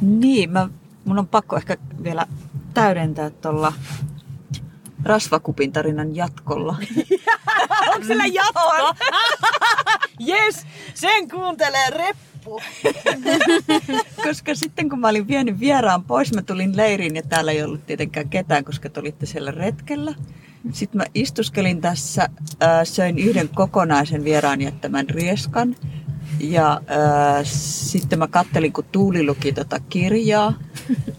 Niin, mä, mun on pakko ehkä vielä täydentää tuolla rasvakupin tarinan jatkolla. Onko sillä jatkoa? Jes, sen kuuntelee reppu. koska sitten kun mä olin vienyt vieraan pois, mä tulin leiriin ja täällä ei ollut tietenkään ketään, koska te olitte siellä retkellä. Sitten mä istuskelin tässä, äh, söin yhden kokonaisen vieraan jättämän rieskan. Ja äh, sitten mä kattelin, kun Tuuli luki tota kirjaa.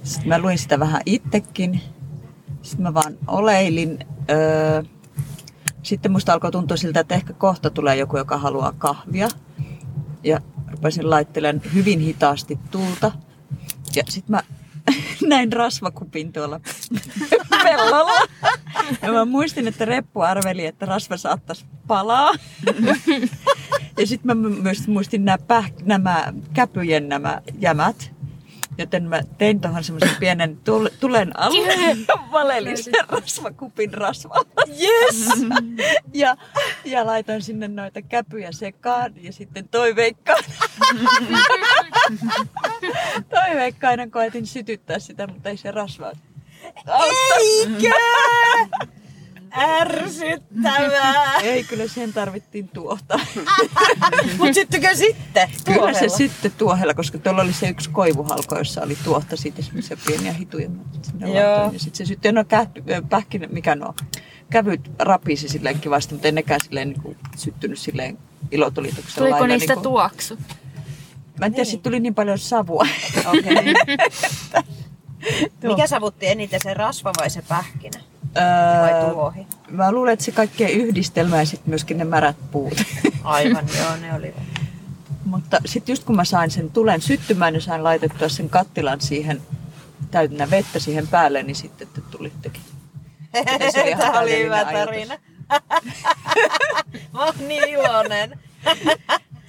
Sitten mä luin sitä vähän itsekin. Sitten mä vaan oleilin. Äh, sitten musta alkoi tuntua siltä, että ehkä kohta tulee joku, joka haluaa kahvia. Ja rupesin laittelemaan hyvin hitaasti tulta. Ja sitten mä näin rasvakupin tuolla pellolla. Ja mä muistin, että Reppu arveli, että rasva saattaisi palaa. Ja sitten mä myös muistin nämä, päh- nämä käpyjen nämä jämät. Joten mä tein tuohon semmoisen pienen tul- tulen alle valelin sen rasvakupin rasvalla. Yes! Ja, ja laitoin sinne noita käpyjä sekaan ja sitten toiveikkaan. toiveikkaina koetin sytyttää sitä, mutta ei se rasva Eikö? Ärsyttävää. Ei, kyllä sen tarvittiin tuota. Mut syttykö sitten? Kyllä tuohella? se sitten tuohella, koska tuolla oli se yksi koivuhalko, jossa oli tuohta sitten semmoisia pieniä hituja. Joo. Ja sitten se syttyi, no kähty, pähkinä, mikä no, kävyt rapisi silleen kivasti, mutta ei nekään silleen niin kuin, syttynyt silleen ilotulituksella. Tuliko lailla, niistä niin kuin- tuoksu? Mä en tiedä, Niin. tuli niin paljon savua. Okei. Mikä savutti eniten, se rasva vai se pähkinä? Vai Öö, tuohi? mä luulen, että se kaikkien yhdistelmä ja sitten myöskin ne märät puut. Aivan, joo, ne oli. Mutta sitten just kun mä sain sen tulen syttymään ja sain laitettua sen kattilan siihen täynnä vettä siihen päälle, niin sitten te tulittekin. se oli Tämä oli hyvä ajatus. tarina. Mä oon niin iloinen.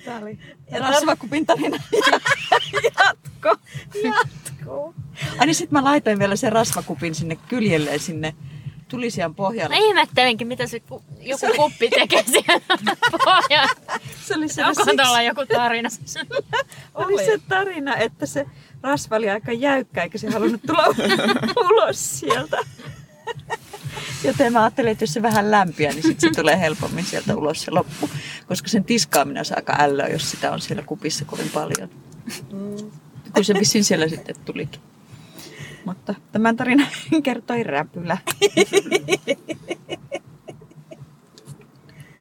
Tämä oli rasvakupin tarina. Jatko. Jatkuu. Ai niin sit mä laitoin vielä sen rasvakupin sinne kyljelleen sinne tulisian pohjalle. Mä ihmettelinkin, mitä se ku, joku kuppi tekee siellä pohjalla. Se oli se, Onko tuolla joku tarina? oli se tarina, että se rasva oli aika jäykkä eikä se halunnut tulla ulos sieltä. Joten mä ajattelin, että jos se vähän lämpiää, niin sitten se tulee helpommin sieltä ulos se loppu. Koska sen tiskaaminen on aika ällöä, jos sitä on siellä kupissa kovin paljon. Kun se vissiin siellä sitten tulikin. Mutta tämän tarinan kertoi Räpylä.